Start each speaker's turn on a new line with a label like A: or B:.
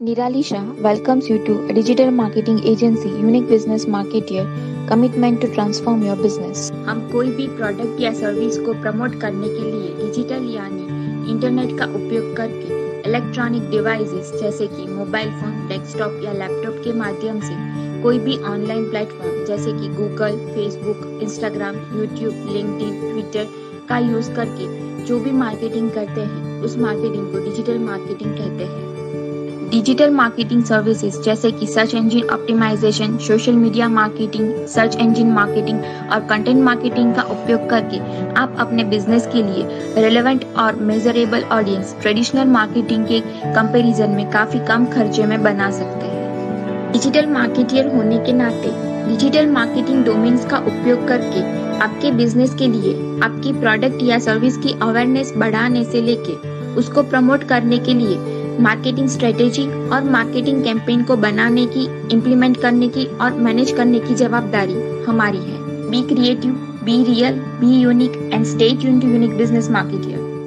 A: Nirali Shah welcomes you to a digital marketing agency, Unique Business Marketeer, commitment to transform your business.
B: हम कोई भी product या service को promote करने के लिए डिजिटल यानी इंटरनेट का उपयोग करके इलेक्ट्रॉनिक डिवाइसेस जैसे कि मोबाइल फ़ोन डेस्कटॉप या लैपटॉप के माध्यम से कोई भी ऑनलाइन प्लेटफॉर्म जैसे कि Google Facebook Instagram YouTube LinkedIn Twitter का यूज़ करके जो भी मार्केटिंग करते हैं उस मार्केटिंग को डिजिटल मार्केटिंग कहते हैं डिजिटल मार्केटिंग सर्विसेज़ जैसे कि search engine optimisation social media marketing search engine marketing और कंटेंट मार्केटिंग का उपयोग करके आप अपने बिज़नेस के लिए रेलेवेंट और मेजरेबल ऑडियंस ट्रेडिशनल मार्केटिंग के कंपैरिजन में काफ़ी कम खर्चे में बना सकते हैं। डिजिटल मार्केटियर होने के नाते डिजिटल मार्केटिंग डोमेन्स का उपयोग करके आपके बिज़नेस के लिए, आपकी प्रोडक्ट या सर्विस की अवेयरनेस बढ़ाने से लेके उसको प्रमोट करने के लिए मार्केटिंग स्ट्रेटेजी और मार्केटिंग कैंपेन को बनाने की इम्प्लीमेंट करने की और मैनेज करने की जवाबदारी हमारी है। Be creative be real be unique and stay tuned to unique business marketer